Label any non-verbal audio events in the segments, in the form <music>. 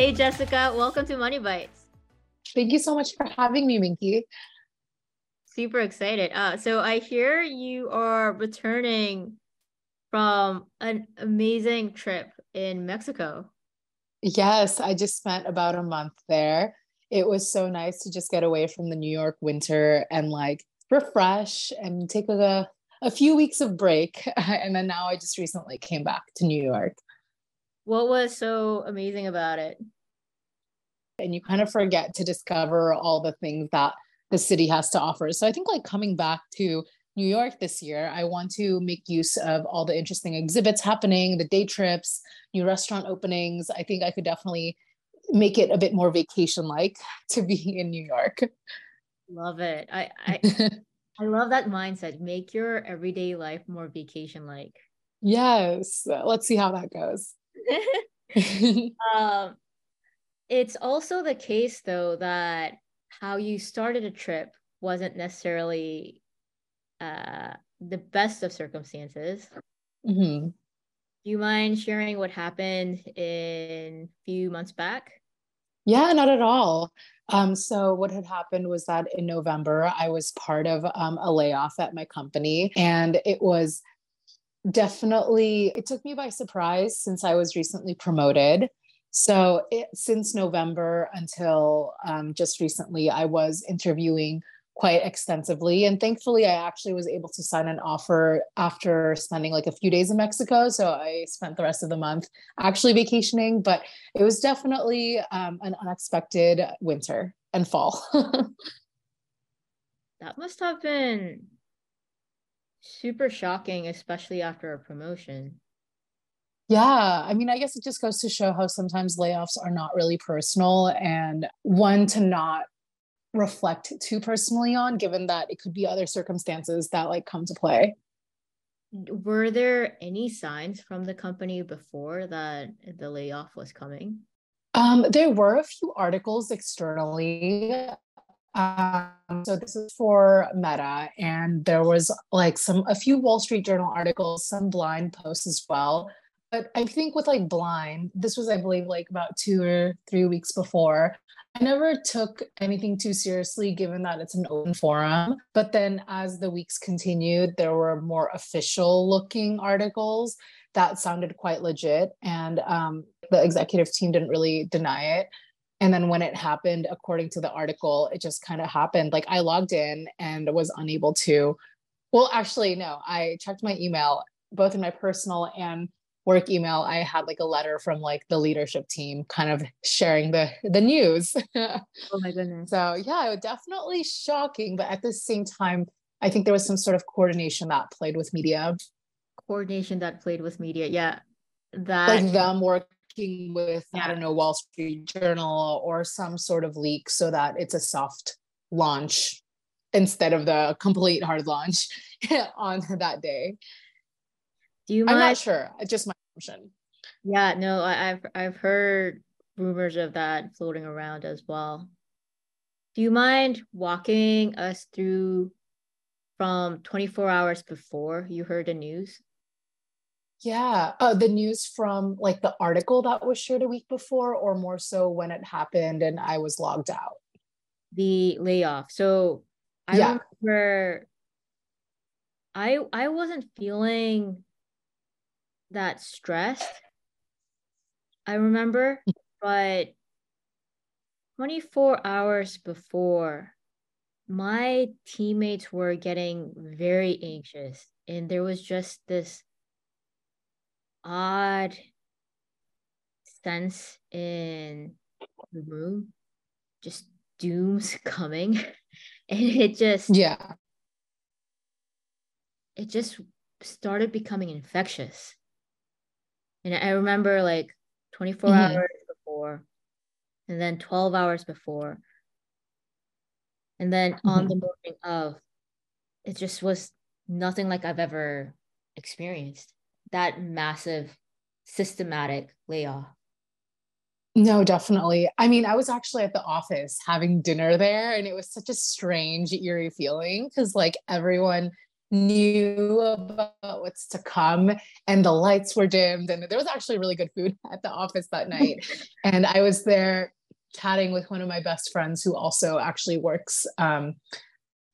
Hey, Jessica, welcome to Money Bites. Thank you so much for having me, Minky. Super excited. Uh, so I hear you are returning from an amazing trip in Mexico. Yes, I just spent about a month there. It was so nice to just get away from the New York winter and like refresh and take a, a few weeks of break. <laughs> And then now I just recently came back to New York. What was so amazing about it? And you kind of forget to discover all the things that the city has to offer. So I think like coming back to New York this year, I want to make use of all the interesting exhibits happening, the day trips, new restaurant openings. I think I could definitely make it a bit more vacation like <laughs> to be in New York. Love it. I I, <laughs> I love that mindset. Make your everyday life more vacation like. Yes. Let's see how that goes. <laughs> um it's also the case though that how you started a trip wasn't necessarily uh, the best of circumstances. Mm-hmm. Do you mind sharing what happened in a few months back? Yeah, not at all. Um, so what had happened was that in November, I was part of um, a layoff at my company, and it was definitely it took me by surprise since I was recently promoted. So it, since November until um, just recently, I was interviewing quite extensively. And thankfully, I actually was able to sign an offer after spending like a few days in Mexico. So I spent the rest of the month actually vacationing, but it was definitely um, an unexpected winter and fall. <laughs> that must have been super shocking, especially after a promotion. Yeah, I mean, I guess it just goes to show how sometimes layoffs are not really personal and one to not reflect too personally on, given that it could be other circumstances that like come to play. Were there any signs from the company before that the layoff was coming? Um, there were a few articles externally. Um, so this is for Meta, and there was like some a few Wall Street Journal articles, some blind posts as well but I think with like blind, this was, I believe, like about two or three weeks before. I never took anything too seriously given that it's an open forum. But then as the weeks continued, there were more official looking articles that sounded quite legit. And um, the executive team didn't really deny it. And then when it happened, according to the article, it just kind of happened. Like I logged in and was unable to. Well, actually, no, I checked my email, both in my personal and work email i had like a letter from like the leadership team kind of sharing the the news <laughs> oh my goodness so yeah definitely shocking but at the same time i think there was some sort of coordination that played with media coordination that played with media yeah that like them working with yeah. i don't know wall street journal or some sort of leak so that it's a soft launch instead of the complete hard launch <laughs> on that day do you mind? I'm not sure. It's just my assumption. Yeah, no, I, have I've heard rumors of that floating around as well. Do you mind walking us through from 24 hours before you heard the news? Yeah, uh, the news from like the article that was shared a week before, or more so when it happened and I was logged out. The layoff. So I yeah. remember I I wasn't feeling that stressed. I remember, but 24 hours before, my teammates were getting very anxious, and there was just this odd sense in the room, just doom's <laughs> coming. and it just, yeah, it just started becoming infectious. And I remember like 24 mm-hmm. hours before, and then 12 hours before. And then mm-hmm. on the morning of, it just was nothing like I've ever experienced. That massive, systematic layoff. No, definitely. I mean, I was actually at the office having dinner there, and it was such a strange, eerie feeling because, like, everyone knew about what's to come and the lights were dimmed and there was actually really good food <laughs> at the office that night <laughs> and i was there chatting with one of my best friends who also actually works um,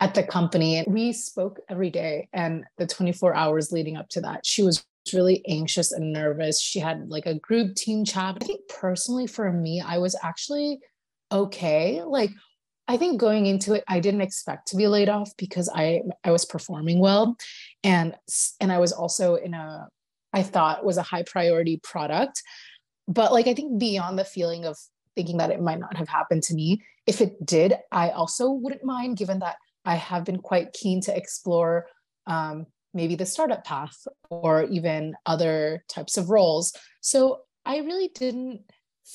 at the company and we spoke every day and the 24 hours leading up to that she was really anxious and nervous. She had like a group team chat i think personally for me i was actually okay. Like I think going into it, I didn't expect to be laid off because I I was performing well, and and I was also in a I thought was a high priority product, but like I think beyond the feeling of thinking that it might not have happened to me, if it did, I also wouldn't mind, given that I have been quite keen to explore um, maybe the startup path or even other types of roles. So I really didn't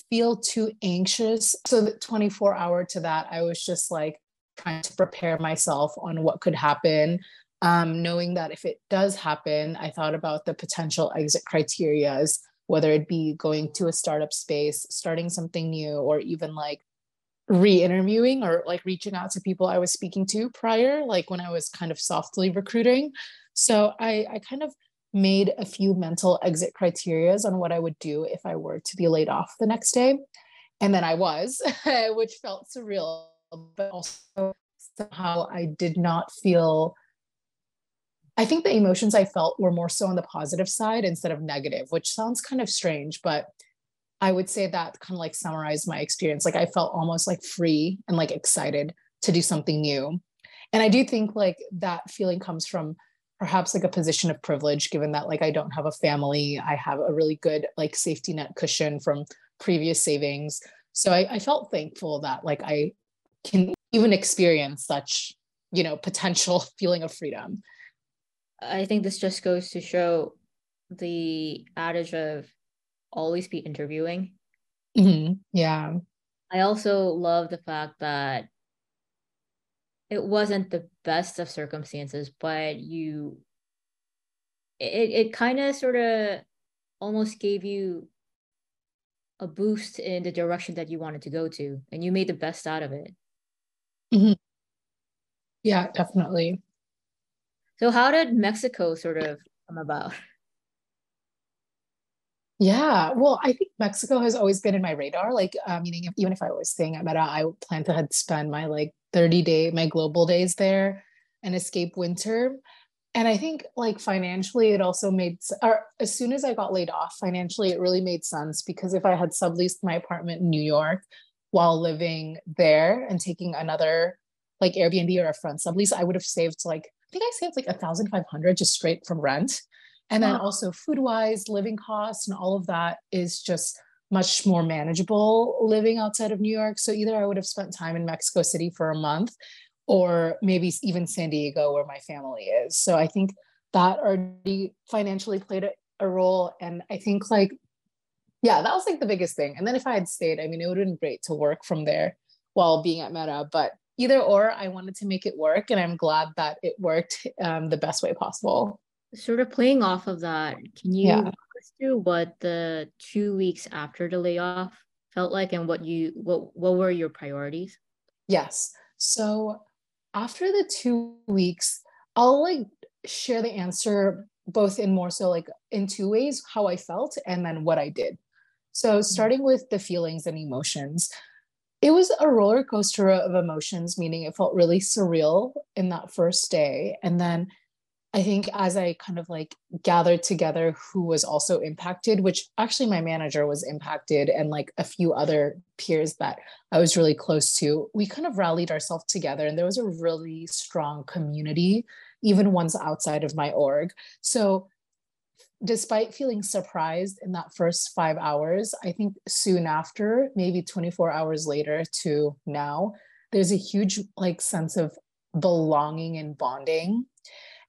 feel too anxious. So the 24 hour to that, I was just like trying to prepare myself on what could happen. Um, knowing that if it does happen, I thought about the potential exit criterias, whether it be going to a startup space, starting something new, or even like re-interviewing or like reaching out to people I was speaking to prior, like when I was kind of softly recruiting. So I, I kind of made a few mental exit criterias on what I would do if I were to be laid off the next day. And then I was, <laughs> which felt surreal, but also somehow I did not feel. I think the emotions I felt were more so on the positive side instead of negative, which sounds kind of strange, but I would say that kind of like summarized my experience. Like I felt almost like free and like excited to do something new. And I do think like that feeling comes from perhaps like a position of privilege given that like i don't have a family i have a really good like safety net cushion from previous savings so I, I felt thankful that like i can even experience such you know potential <laughs> feeling of freedom i think this just goes to show the adage of always be interviewing mm-hmm. yeah i also love the fact that it wasn't the best of circumstances, but you it it kind of sort of almost gave you a boost in the direction that you wanted to go to and you made the best out of it. Mm-hmm. Yeah, definitely. So how did Mexico sort of come about? <laughs> Yeah, well, I think Mexico has always been in my radar. Like, uh, meaning if, even if I was staying at Meta, I plan to spend my like 30 day, my global days there and escape winter. And I think like financially, it also made, or as soon as I got laid off financially, it really made sense because if I had subleased my apartment in New York while living there and taking another like Airbnb or a front sublease, I would have saved like, I think I saved like a thousand five hundred just straight from rent and then also food wise, living costs and all of that is just much more manageable living outside of New York. So either I would have spent time in Mexico City for a month or maybe even San Diego where my family is. So I think that already financially played a, a role. And I think like, yeah, that was like the biggest thing. And then if I had stayed, I mean, it would have been great to work from there while being at Meta, but either or, I wanted to make it work. And I'm glad that it worked um, the best way possible sort of playing off of that, can you yeah. through what the two weeks after the layoff felt like and what you what what were your priorities? Yes. So after the two weeks, I'll like share the answer both in more so like in two ways, how I felt and then what I did. So mm-hmm. starting with the feelings and emotions, it was a roller coaster of emotions, meaning it felt really surreal in that first day. And then I think as I kind of like gathered together who was also impacted, which actually my manager was impacted and like a few other peers that I was really close to, we kind of rallied ourselves together and there was a really strong community, even ones outside of my org. So despite feeling surprised in that first five hours, I think soon after, maybe 24 hours later to now, there's a huge like sense of belonging and bonding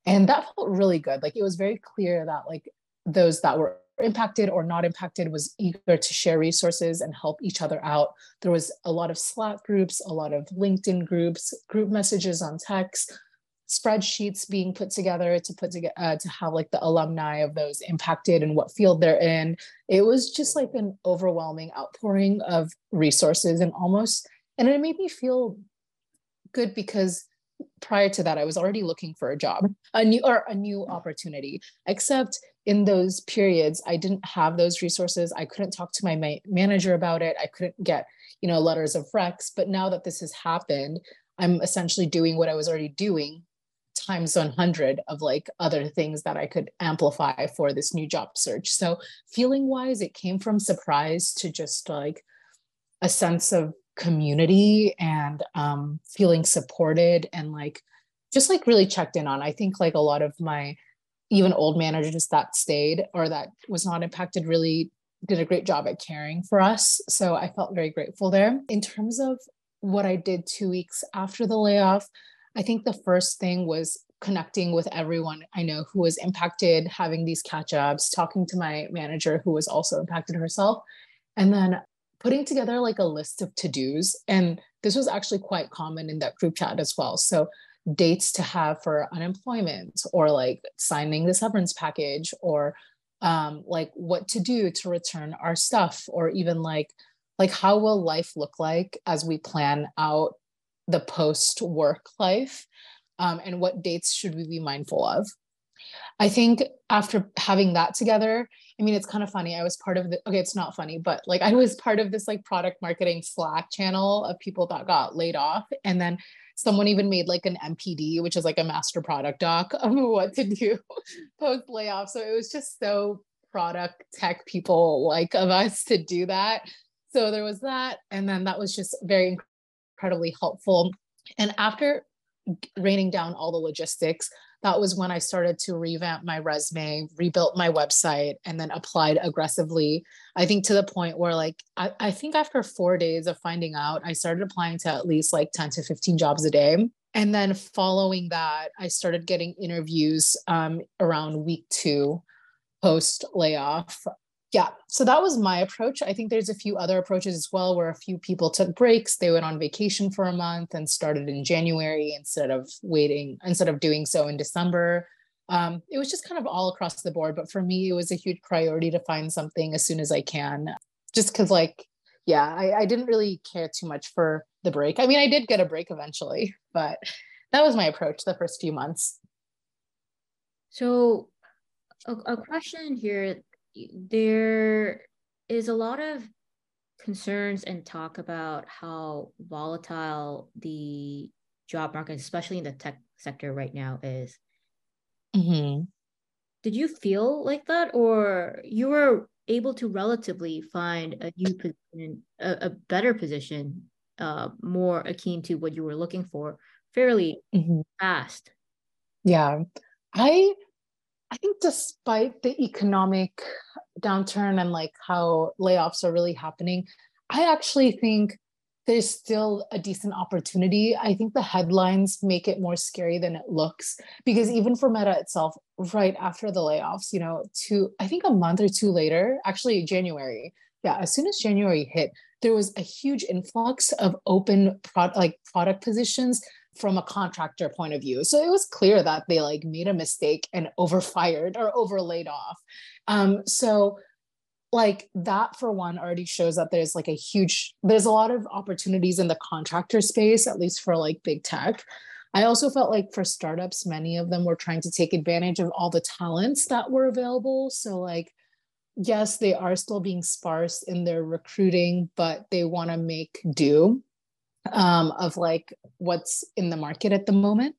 and that felt really good. Like it was very clear that like those that were impacted or not impacted was eager to share resources and help each other out. There was a lot of slack groups a lot of linkedin groups group messages on text spreadsheets being put together to put together uh, to have like the alumni of those impacted and what field they're in. It was just like an overwhelming outpouring of resources and almost and it made me feel good because prior to that, I was already looking for a job, a new or a new opportunity. Except in those periods, I didn't have those resources. I couldn't talk to my ma- manager about it. I couldn't get, you know, letters of recs. But now that this has happened, I'm essentially doing what I was already doing times 100 of like other things that I could amplify for this new job search. So feeling wise, it came from surprise to just like a sense of community and um, feeling supported and like just like really checked in on. I think like a lot of my even old managers that stayed or that was not impacted really did a great job at caring for us. So I felt very grateful there. In terms of what I did two weeks after the layoff, I think the first thing was connecting with everyone I know who was impacted, having these catch ups, talking to my manager who was also impacted herself, and then putting together like a list of to dos. And this was actually quite common in that group chat as well. So, dates to have for unemployment, or like signing the severance package, or um, like what to do to return our stuff, or even like like how will life look like as we plan out the post work life um, and what dates should we be mindful of i think after having that together i mean it's kind of funny i was part of the okay it's not funny but like i was part of this like product marketing slack channel of people that got laid off and then someone even made like an mpd which is like a master product doc <laughs> of what to do <laughs> post layoff so it was just so product tech people like of us to do that so there was that and then that was just very incredibly helpful. And after raining down all the logistics, that was when I started to revamp my resume, rebuilt my website, and then applied aggressively. I think to the point where, like, I, I think after four days of finding out, I started applying to at least like 10 to 15 jobs a day. And then following that, I started getting interviews um, around week two post layoff yeah so that was my approach. I think there's a few other approaches as well where a few people took breaks. They went on vacation for a month and started in january instead of waiting instead of doing so in december. Um, it was just kind of all across the board but for me it was a huge priority to find something as soon as i can. Just because like yeah I, I didn't really care too much for the break. I mean i did get a break eventually but that was my approach the first few months. So a, a question here there is a lot of concerns and talk about how volatile the job market, especially in the tech sector right now, is. Mm-hmm. Did you feel like that, or you were able to relatively find a new position, a, a better position, uh, more akin to what you were looking for, fairly mm-hmm. fast? Yeah, I I think despite the economic downturn and like how layoffs are really happening, I actually think there's still a decent opportunity. I think the headlines make it more scary than it looks because even for Meta itself, right after the layoffs, you know, to I think a month or two later, actually January, yeah, as soon as January hit, there was a huge influx of open product like product positions from a contractor point of view. So it was clear that they like made a mistake and overfired or overlaid off. Um, so like that for one already shows that there's like a huge there's a lot of opportunities in the contractor space at least for like big tech i also felt like for startups many of them were trying to take advantage of all the talents that were available so like yes they are still being sparse in their recruiting but they want to make do um, of like what's in the market at the moment.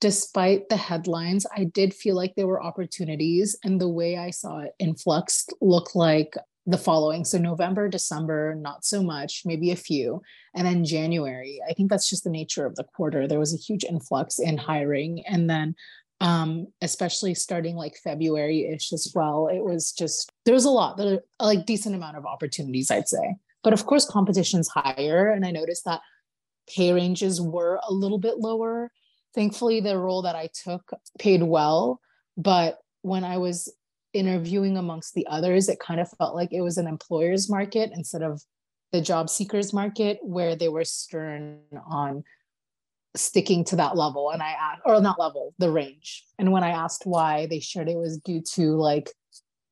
Despite the headlines, I did feel like there were opportunities, and the way I saw it influx looked like the following. So November, December, not so much, maybe a few. And then January, I think that's just the nature of the quarter. There was a huge influx in hiring. And then um, especially starting like February-ish as well. It was just there was a lot, like decent amount of opportunities, I'd say. But of course, competition's higher. And I noticed that pay ranges were a little bit lower. Thankfully, the role that I took paid well. But when I was interviewing amongst the others, it kind of felt like it was an employer's market instead of the job seekers market where they were stern on sticking to that level and i asked or not level the range and when i asked why they shared it was due to like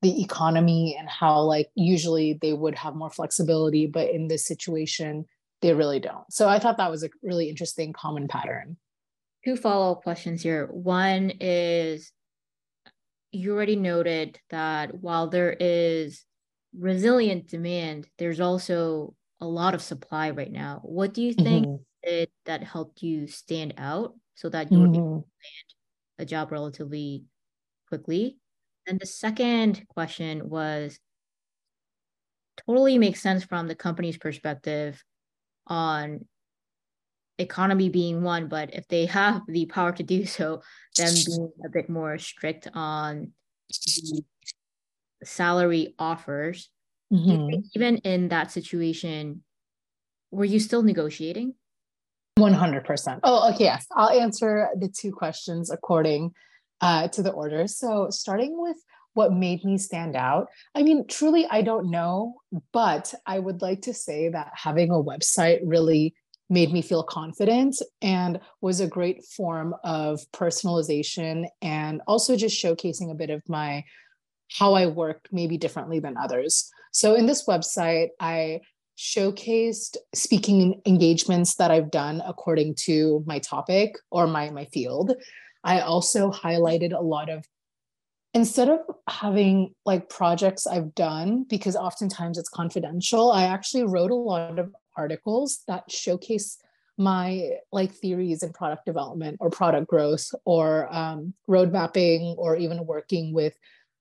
the economy and how like usually they would have more flexibility but in this situation they really don't so i thought that was a really interesting common pattern two follow-up questions here. One is you already noted that while there is resilient demand, there's also a lot of supply right now. What do you think mm-hmm. it that helped you stand out so that you were able to mm-hmm. land a job relatively quickly? And the second question was totally makes sense from the company's perspective on economy being one, but if they have the power to do so, then being a bit more strict on the salary offers. Mm-hmm. Even in that situation, were you still negotiating? 100%. Oh, okay. Yes. I'll answer the two questions according uh, to the order. So, starting with what made me stand out, I mean, truly, I don't know, but I would like to say that having a website really made me feel confident and was a great form of personalization and also just showcasing a bit of my how I work maybe differently than others. So in this website, I showcased speaking engagements that I've done according to my topic or my my field. I also highlighted a lot of instead of having like projects I've done because oftentimes it's confidential, I actually wrote a lot of articles that showcase my like theories in product development or product growth or um, road mapping or even working with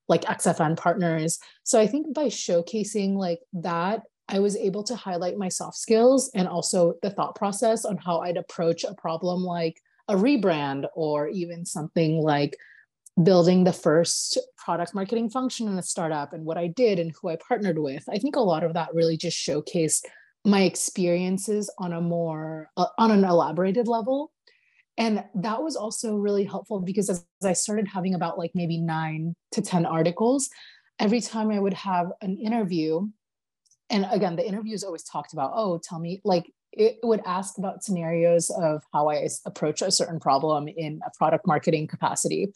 like XFN partners. So I think by showcasing like that, I was able to highlight my soft skills and also the thought process on how I'd approach a problem like a rebrand or even something like building the first product marketing function in a startup and what I did and who I partnered with. I think a lot of that really just showcased my experiences on a more uh, on an elaborated level and that was also really helpful because as, as i started having about like maybe 9 to 10 articles every time i would have an interview and again the interviews always talked about oh tell me like it would ask about scenarios of how i approach a certain problem in a product marketing capacity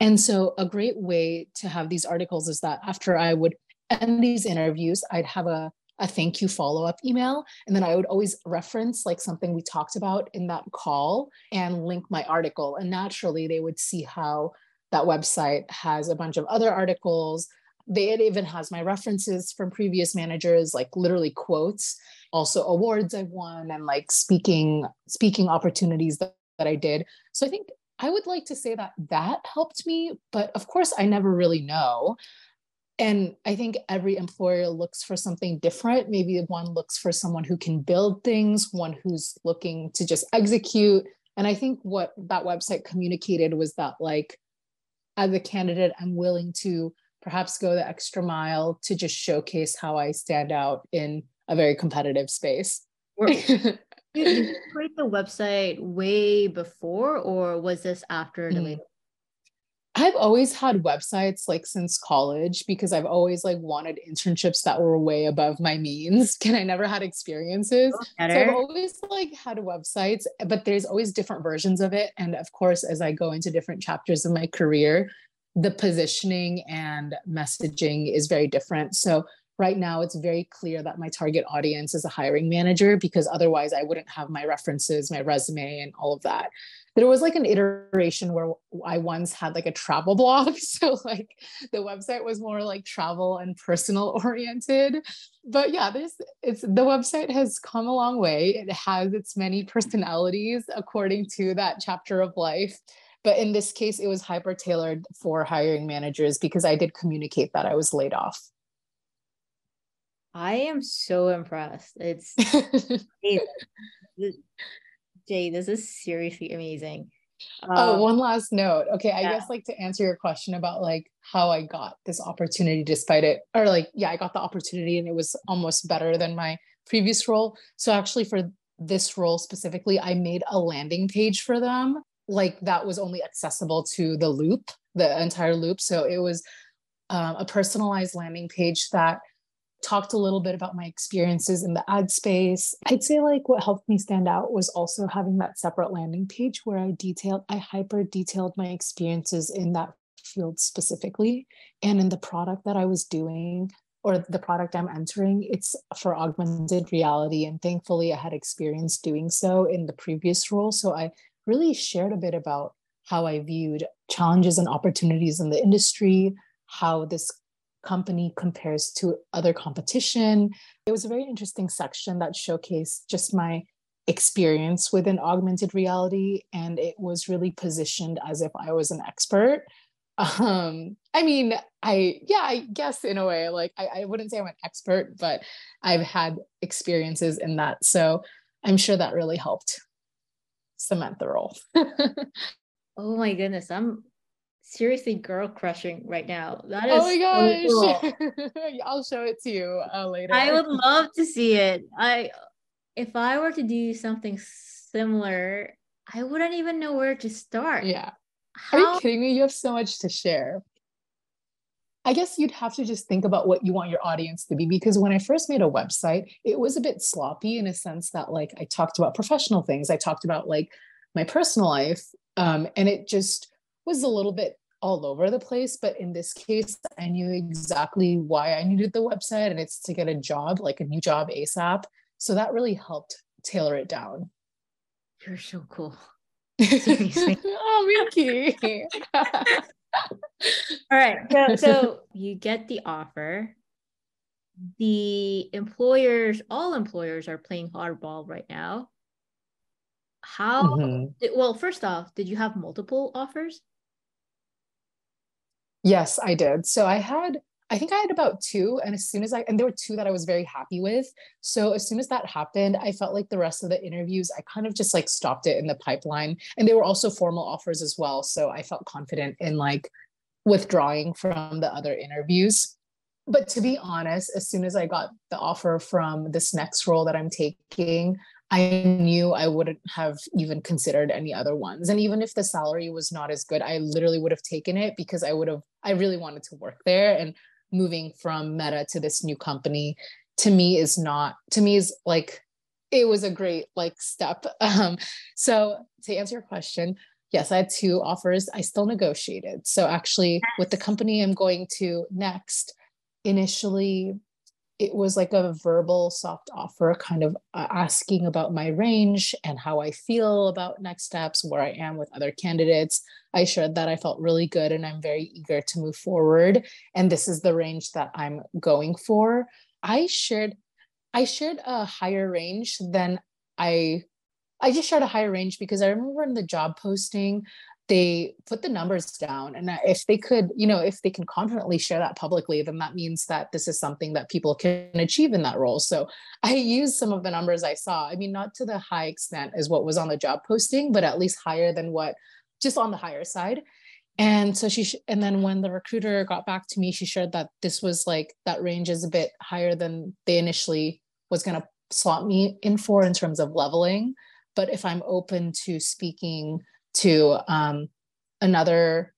and so a great way to have these articles is that after i would end these interviews i'd have a a thank you follow up email. And then I would always reference like something we talked about in that call and link my article. And naturally, they would see how that website has a bunch of other articles. They, it even has my references from previous managers, like literally quotes, also awards I've won and like speaking speaking opportunities that, that I did. So I think I would like to say that that helped me, but of course I never really know. And i think every employer looks for something different. Maybe one looks for someone who can build things one who's looking to just execute. And i think what that website communicated was that like as a candidate i'm willing to perhaps go the extra mile to just showcase how i stand out in a very competitive space <laughs> did you create the website way before or was this after the mm. I've always had websites like since college because I've always like wanted internships that were way above my means. <laughs> Can I never had experiences. So I've always like had websites, but there's always different versions of it. And of course, as I go into different chapters of my career, the positioning and messaging is very different. So right now it's very clear that my target audience is a hiring manager because otherwise I wouldn't have my references, my resume, and all of that there was like an iteration where I once had like a travel blog. <laughs> So like the website was more like travel and personal oriented. But yeah, there's it's the website has come a long way. It has its many personalities according to that chapter of life. But in this case, it was hyper tailored for hiring managers because I did communicate that I was laid off. I am so impressed. It's <laughs> Jay, this is seriously amazing. Oh, um, oh, one last note. Okay, I yeah. guess like to answer your question about like how I got this opportunity despite it, or like, yeah, I got the opportunity and it was almost better than my previous role. So actually, for this role specifically, I made a landing page for them. Like that was only accessible to the loop, the entire loop. So it was um, a personalized landing page that talked a little bit about my experiences in the ad space. I'd say like what helped me stand out was also having that separate landing page where I detailed, I hyper detailed my experiences in that field specifically and in the product that I was doing or the product I'm entering, it's for augmented reality. And thankfully, I had experience doing so in the previous role. So I really shared a bit about how I viewed challenges and opportunities in the industry, how this company compares to other competition. It was a very interesting section that showcased just my experience within augmented reality and it was really positioned as if I was an expert. Um, I mean, I yeah, I guess in a way, like I, I wouldn't say I'm an expert, but I've had experiences in that. So I'm sure that really helped cement the role. oh my goodness. I'm seriously girl crushing right now. That is oh my gosh. So <laughs> cool. I'll show it to you uh, later. I would <laughs> love to see it. I if I were to do something similar, I wouldn't even know where to start. Yeah. How- Are you kidding me? You have so much to share. I guess you'd have to just think about what you want your audience to be because when I first made a website, it was a bit sloppy in a sense that like I talked about professional things, I talked about like my personal life, um, and it just was a little bit all over the place. But in this case, I knew exactly why I needed the website, and it's to get a job, like a new job ASAP. So that really helped tailor it down. You're so cool. <laughs> oh, Miki. <laughs> All right. So, so <laughs> you get the offer. The employers, all employers are playing hardball right now. How, mm-hmm. well, first off, did you have multiple offers? Yes, I did. So I had, I think I had about two. And as soon as I, and there were two that I was very happy with. So as soon as that happened, I felt like the rest of the interviews, I kind of just like stopped it in the pipeline. And they were also formal offers as well. So I felt confident in like withdrawing from the other interviews. But to be honest, as soon as I got the offer from this next role that I'm taking, I knew I wouldn't have even considered any other ones. And even if the salary was not as good, I literally would have taken it because I would have, I really wanted to work there. And moving from Meta to this new company to me is not, to me is like, it was a great like step. <laughs> Um, so to answer your question, yes, I had two offers. I still negotiated. So actually, with the company I'm going to next, initially it was like a verbal soft offer, kind of uh, asking about my range and how I feel about next steps, where I am with other candidates. I shared that I felt really good and I'm very eager to move forward. And this is the range that I'm going for. I shared I shared a higher range than I I just shared a higher range because I remember in the job posting, they put the numbers down. And uh, if they could, you know, if they can confidently share that publicly, then that means that this is something that people can achieve in that role. So I used some of the numbers I saw. I mean, not to the high extent as what was on the job posting, but at least higher than what just on the higher side. And so she, sh- and then when the recruiter got back to me, she shared that this was like that range is a bit higher than they initially was going to slot me in for in terms of leveling but if i'm open to speaking to um, another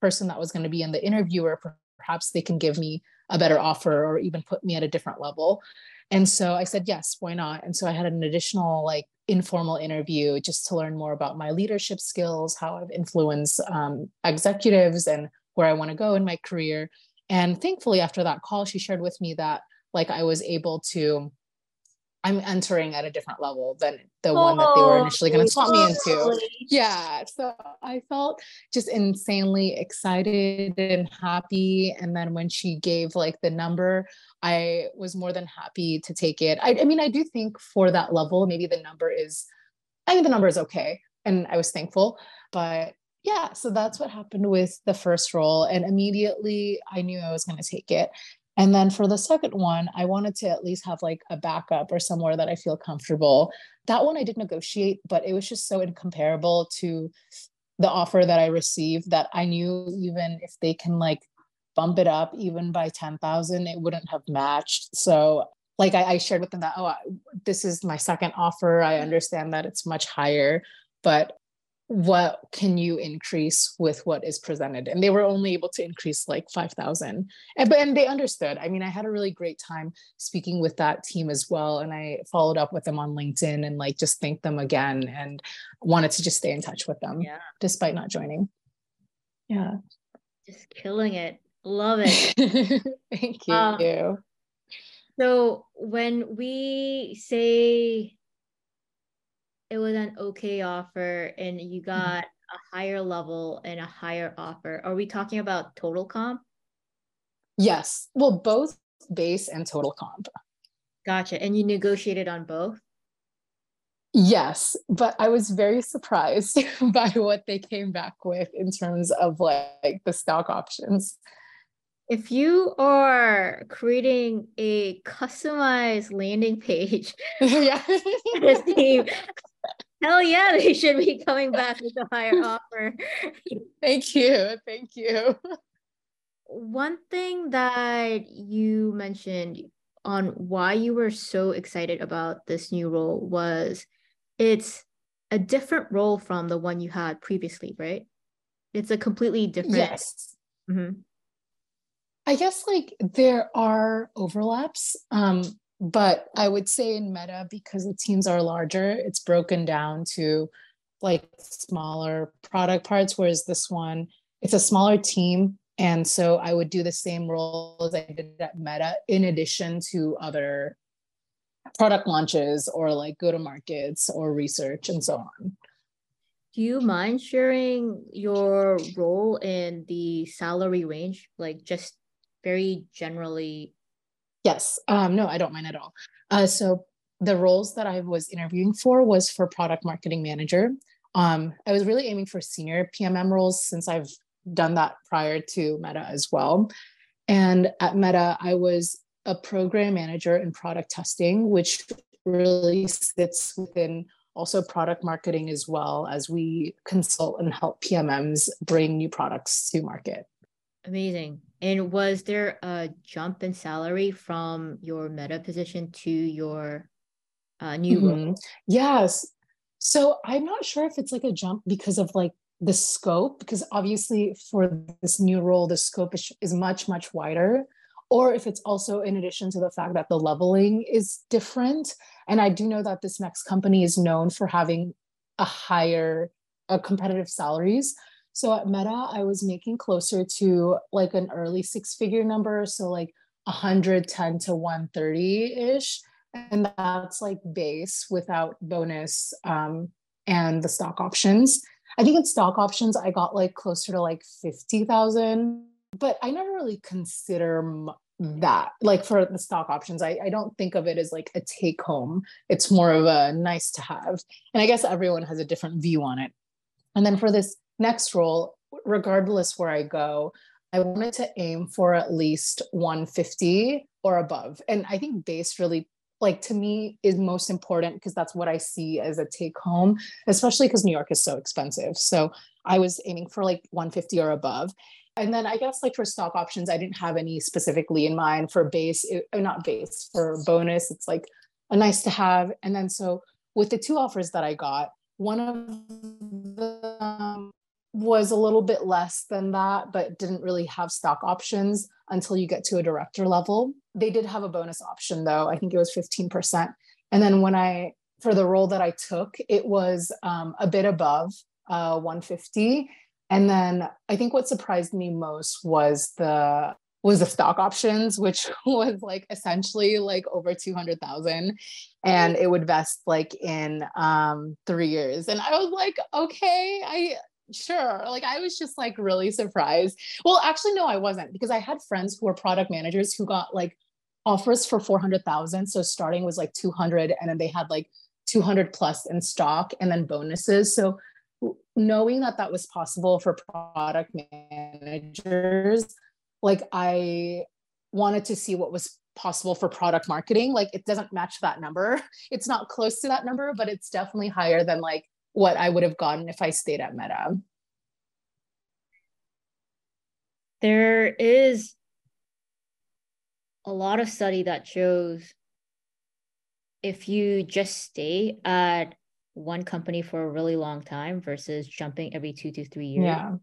person that was going to be in the interview or perhaps they can give me a better offer or even put me at a different level. And so i said yes why not? And so i had an additional like informal interview just to learn more about my leadership skills how i've influenced um, executives and where i want to go in my career. And thankfully after that call she shared with me that like i was able to I'm entering at a different level than the oh, one that they were oh, initially going to slot me into. Yeah. So I felt just insanely excited and happy. And then when she gave like the number, I was more than happy to take it. I, I mean, I do think for that level, maybe the number is, I think the number is okay. And I was thankful. But yeah, so that's what happened with the first role. And immediately I knew I was going to take it. And then for the second one, I wanted to at least have like a backup or somewhere that I feel comfortable. That one I did negotiate, but it was just so incomparable to the offer that I received that I knew even if they can like bump it up even by 10,000, it wouldn't have matched. So like I, I shared with them that, oh, this is my second offer. I understand that it's much higher, but what can you increase with what is presented? And they were only able to increase like 5000 and but and they understood. I mean i had a really great time speaking with that team as well and i followed up with them on linkedin and like just thanked them again and wanted to just stay in touch with them yeah. despite not joining. Yeah. Just killing it. Love it. <laughs> Thank you. um, so when we say it was an okay offer and you mm-hmm. got a higher level and a higher offer. Are we talking about total comp? Yes. Well, both base and total comp. Gotcha. And you negotiated on both? Yes, but I was very surprised <laughs> by what they came back with in terms of like the stock options. If you are creating a customized landing page, <laughs> yeah. <laughs> this team, hell yeah, they should be coming back with a higher <laughs> offer. Thank you. Thank you. One thing that you mentioned on why you were so excited about this new role was it's a different role from the one you had previously, right? It's a completely different. Yes. Mm-hmm. I guess like there are overlaps, um, but I would say in Meta because the teams are larger, it's broken down to like smaller product parts. Whereas this one, it's a smaller team, and so I would do the same role as I did at Meta in addition to other product launches or like go to markets or research and so on. Do you mind sharing your role in the salary range, like just very generally? Yes. Um, no, I don't mind at all. Uh, so the roles that I was interviewing for was for product marketing manager. Um, I was really aiming for senior PMM roles since I've done that prior to Meta as well. And at Meta, I was a program manager in product testing, which really sits within also product marketing as well as we consult and help PMMs bring new products to market. Amazing. And was there a jump in salary from your meta position to your uh, new mm-hmm. role? Yes. So I'm not sure if it's like a jump because of like the scope, because obviously for this new role, the scope is, is much, much wider or if it's also in addition to the fact that the leveling is different. And I do know that this next company is known for having a higher a competitive salaries. So at Meta, I was making closer to like an early six figure number. So like 110 to 130 ish. And that's like base without bonus um, and the stock options. I think in stock options, I got like closer to like 50,000 but I never really consider that like for the stock options I, I don't think of it as like a take home it's more of a nice to have and i guess everyone has a different view on it and then for this next role regardless where i go i wanted to aim for at least 150 or above and i think base really like to me is most important because that's what i see as a take home especially because new york is so expensive so i was aiming for like 150 or above and then I guess like for stock options, I didn't have any specifically in mind for base, uh, not base, for bonus. It's like a nice to have. And then so with the two offers that I got, one of was a little bit less than that, but didn't really have stock options until you get to a director level. They did have a bonus option though. I think it was 15%. And then when I, for the role that I took, it was um, a bit above uh, 150 and then I think what surprised me most was the was the stock options, which <laughs> was like essentially like over 200,000 and it would vest like in um 3 years. And I was like, okay, I sure. Like I was just like really surprised. Well, actually no, I wasn't because I had friends who were product managers who got like offers for 400,000. So starting was like 200 and then they had like 200 plus in stock and then bonuses. So knowing that that was possible for product managers like i wanted to see what was possible for product marketing like it doesn't match that number <laughs> it's not close to that number but it's definitely higher than like what i would have gotten if i stayed at meta there is a lot of study that shows if you just stay at one company for a really long time versus jumping every two to three years. Yeah.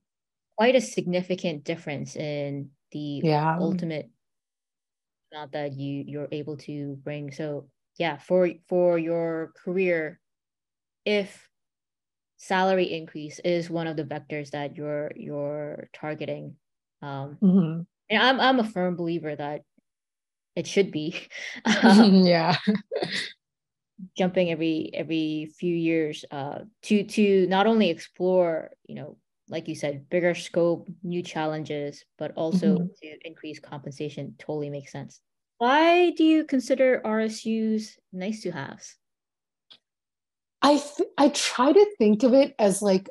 Quite a significant difference in the yeah. ultimate amount that you you're able to bring. So yeah, for for your career, if salary increase is one of the vectors that you're you're targeting. Um mm-hmm. and I'm I'm a firm believer that it should be. <laughs> <laughs> um, yeah jumping every every few years uh to to not only explore you know like you said bigger scope new challenges but also mm-hmm. to increase compensation totally makes sense why do you consider rsus nice to haves i th- i try to think of it as like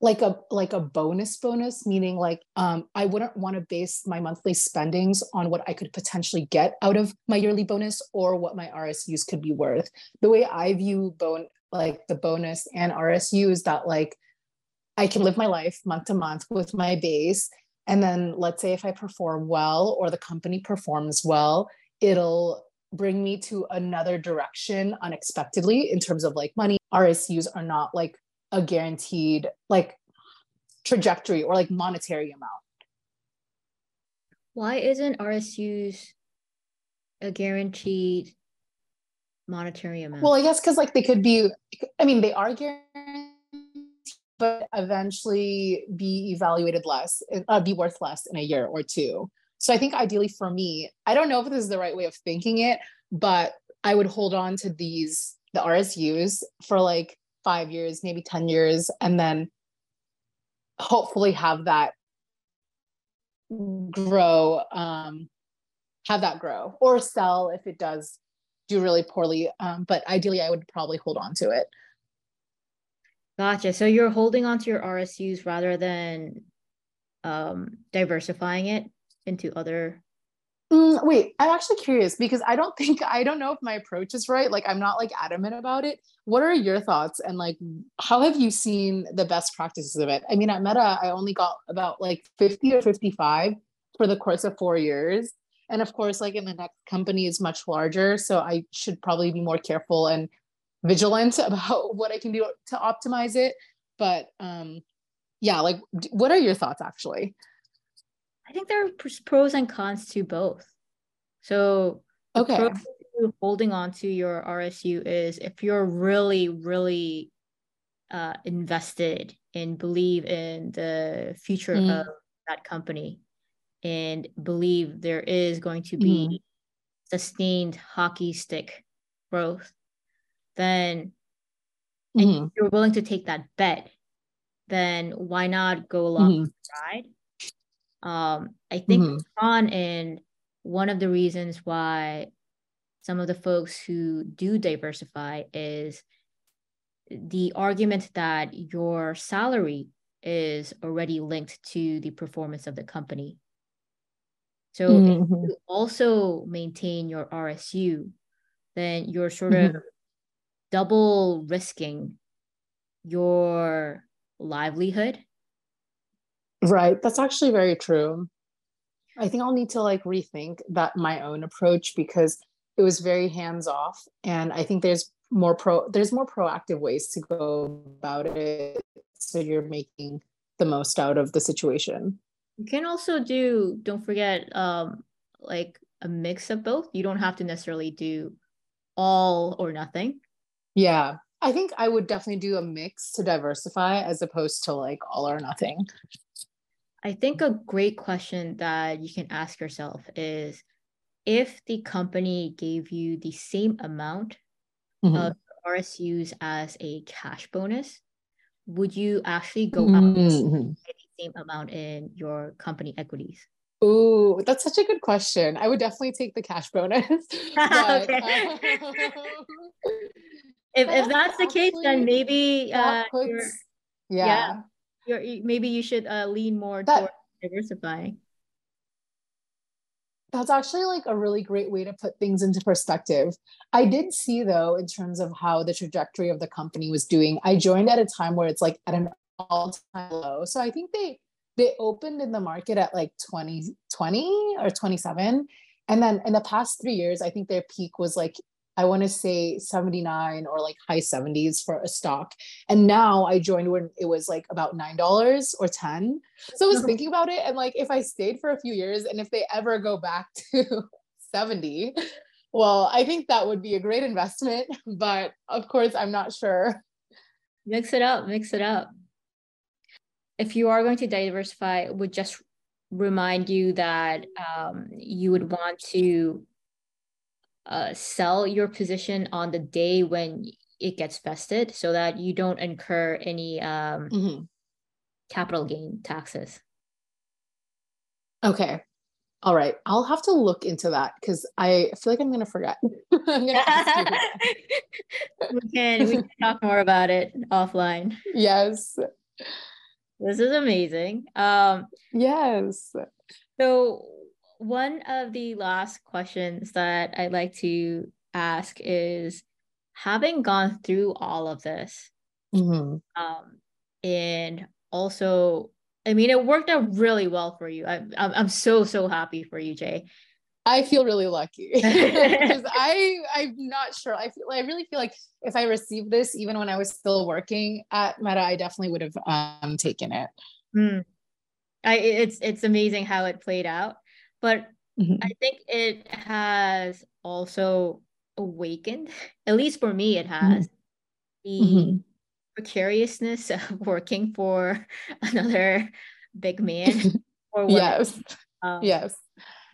like a like a bonus bonus meaning like um, i wouldn't want to base my monthly spendings on what i could potentially get out of my yearly bonus or what my rsus could be worth. The way i view bone like the bonus and rsu is that like i can live my life month to month with my base and then let's say if i perform well or the company performs well it'll bring me to another direction unexpectedly in terms of like money rsus are not like a guaranteed like trajectory or like monetary amount. Why isn't RSUs a guaranteed monetary amount? Well, I guess because like they could be, I mean, they are guaranteed, but eventually be evaluated less, uh, be worth less in a year or two. So I think ideally for me, I don't know if this is the right way of thinking it, but I would hold on to these the RSUs for like five years, maybe 10 years, and then hopefully have that grow, um, have that grow or sell if it does do really poorly. Um, but ideally, I would probably hold on to it. Gotcha. So you're holding on to your RSUs rather than um, diversifying it into other Mm, wait, I'm actually curious because I don't <laughs> think I don't know if my approach is right. Like I'm not like adamant about it. What are your thoughts and like how have you seen the best practices of it? I mean, at Meta, I only got about like 50 or 55 for the course of 4 years. And of course, like in the next company is much larger, so I should probably be more careful and vigilant <laughs> about what I can do to optimize it. But um yeah, like what are your thoughts actually? I think there are pros and cons to both. So okay. holding on to your RSU is if you're really, really uh, invested and believe in the future mm. of that company and believe there is going to be mm. sustained hockey stick growth, then mm. and mm-hmm. you're willing to take that bet, then why not go along mm. the ride? Um, I think mm-hmm. on and one of the reasons why some of the folks who do diversify is the argument that your salary is already linked to the performance of the company. So mm-hmm. if you also maintain your RSU, then you're sort mm-hmm. of double risking your livelihood Right. That's actually very true. I think I'll need to like rethink that my own approach because it was very hands off and I think there's more pro there's more proactive ways to go about it so you're making the most out of the situation. You can also do don't forget um like a mix of both. You don't have to necessarily do all or nothing. Yeah. I think I would definitely do a mix to diversify as opposed to like all or nothing. I think a great question that you can ask yourself is if the company gave you the same amount mm-hmm. of RSUs as a cash bonus, would you actually go out mm-hmm. and the same amount in your company equities? Ooh, that's such a good question. I would definitely take the cash bonus. <laughs> <laughs> but. Uh, if, if <laughs> that's the case, then maybe uh, puts, yeah. yeah you're, maybe you should uh, lean more that, towards diversifying. That's actually like a really great way to put things into perspective. I did see though, in terms of how the trajectory of the company was doing, I joined at a time where it's like at an all-time low. So I think they they opened in the market at like 2020 or 27 and then in the past three years i think their peak was like I want to say 79 or like high 70s for a stock. And now I joined when it was like about $9 or 10. So I was thinking about it and like if I stayed for a few years and if they ever go back <laughs> to 70, well, I think that would be a great investment, <laughs> but of course I'm not sure. Mix it up, mix it up. If you are going to diversify, would just remind you that um, you would want to uh, sell your position on the day when it gets vested so that you don't incur any um, mm-hmm. capital gain taxes. Okay. All right. I'll have to look into that because I feel like I'm going <laughs> to forget. Gonna <laughs> we can we can talk more about it offline. Yes. This is amazing. Um, yes. So one of the last questions that I'd like to ask is having gone through all of this, mm-hmm. um, and also, I mean, it worked out really well for you. I, I'm, I'm so, so happy for you, Jay. I feel really lucky <laughs> because <laughs> I I'm not sure. I feel I really feel like if I received this even when I was still working at Meta, I definitely would have um, taken it. Mm. I it's it's amazing how it played out, but mm-hmm. I think it has also awakened, at least for me, it has mm-hmm. the mm-hmm. precariousness <laughs> of working for <laughs> another big man. <laughs> or yes, um, yes,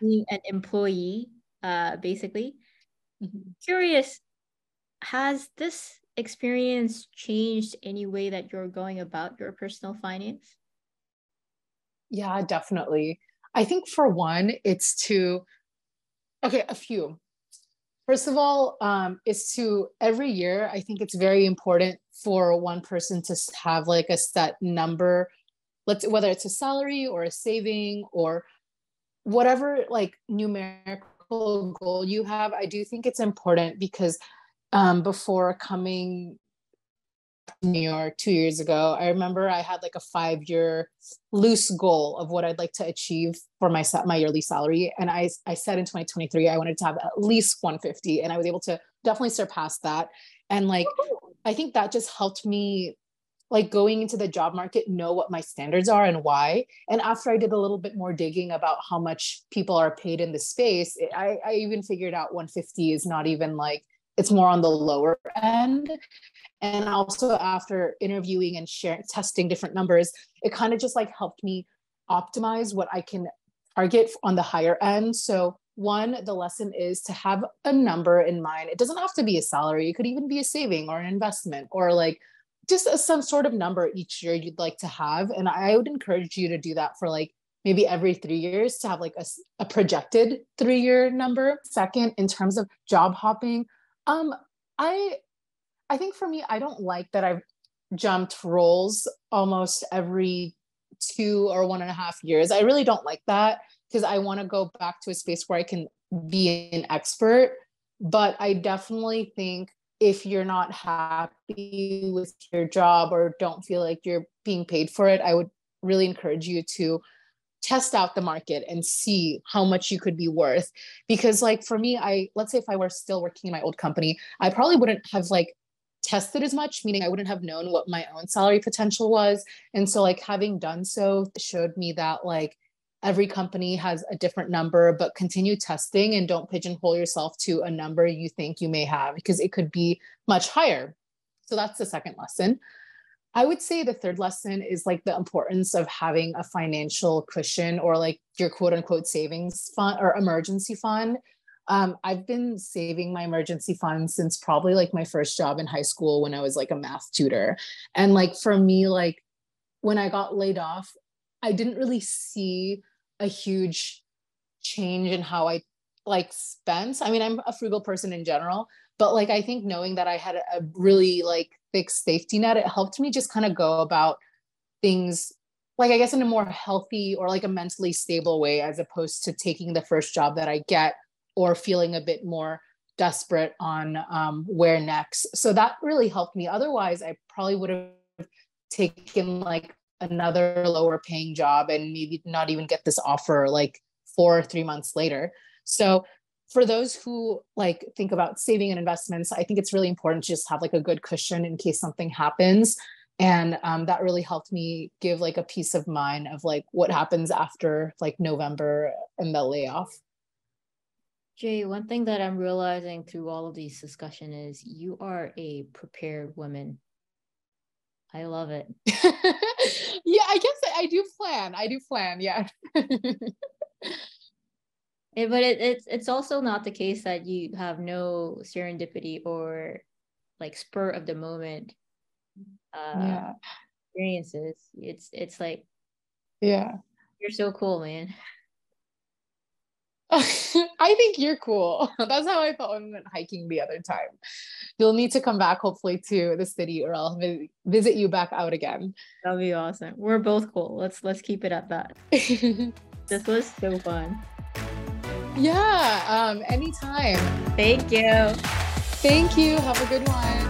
being an employee, uh, basically. Mm-hmm. Curious, has this experience changed any way that you're going about your personal finance? Yeah, definitely. I think for one, it's to, okay, a few. First of all, um, is to every year, I think it's very important for one person to have like a set number, let's whether it's a salary or a saving or whatever like numerical goal you have. I do think it's important because um, before coming New York two years ago, I remember I had like a five year loose goal of what I'd like to achieve for my my yearly salary, and I I said in 2023 I wanted to have at least 150, and I was able to definitely surpass that. And like I think that just helped me like going into the job market know what my standards are and why and after i did a little bit more digging about how much people are paid in the space I, I even figured out 150 is not even like it's more on the lower end and also after interviewing and sharing testing different numbers it kind of just like helped me optimize what i can target on the higher end. So one the lesson is to have a number in mind. It doesn't have to be a salary. It could even be a saving or an investment or like just a, some sort of number each year you'd like to have. And i would encourage you to do that for like maybe every three years to have like a, a projected three year number. Second in terms of job hopping um, I I think for me, I don't like that I've jumped roles almost every two or one and a half years. I really don't like that because I want to go back to a space where I can be an expert. But I definitely think if you're not happy with your job or don't feel like you're being paid for it, I would really encourage you to test out the market and see how much you could be worth because like for me i let's say if i were still working in my old company i probably wouldn't have like tested as much meaning i wouldn't have known what my own salary potential was. And so like having done so showed me that like every company has a different number but continue testing and don't pigeonhole yourself to a number you think you may have because it could be much higher. So that's the second lesson. I would say the third lesson is like the importance of having a financial cushion or like your quote unquote savings fund or emergency fund. Um, I've been saving my emergency fund since probably like my first job in high school when I was like a math tutor. And like for me, like when I got laid off, I didn't really see a huge change in how I like spent. I mean, I'm a frugal person in general, but like I think knowing that I had a really like fixed safety net, it helped me just kind of go about things like I guess in a more healthy or like a mentally stable way as opposed to taking the first job that I get or feeling a bit more desperate on um, where next. So that really helped me. Otherwise, I probably would have taken like another lower paying job and maybe not even get this offer like four or three months later. So for those who like think about saving and investments, I think it's really important to just have like a good cushion in case something happens. And um, that really helped me give like a peace of mind of like what happens after like November and the layoff. Jay, one thing that I'm realizing through all of these discussion is you are a prepared woman. I love it. <laughs> yeah, I guess I do plan. I do plan. Yeah. <laughs> it, but it, it's it's also not the case that you have no serendipity or like spur of the moment uh yeah. experiences. It's it's like yeah, you're so cool, man. <laughs> I think you're cool. <laughs> That's how I felt when we went hiking the other time. You'll need to come back, hopefully, to the city, or I'll visit you back out again. That'll be awesome. We're both cool. Let's let's keep it at that. <laughs> this was so fun. Yeah. Um. Anytime. Thank you. Thank you. Have a good one.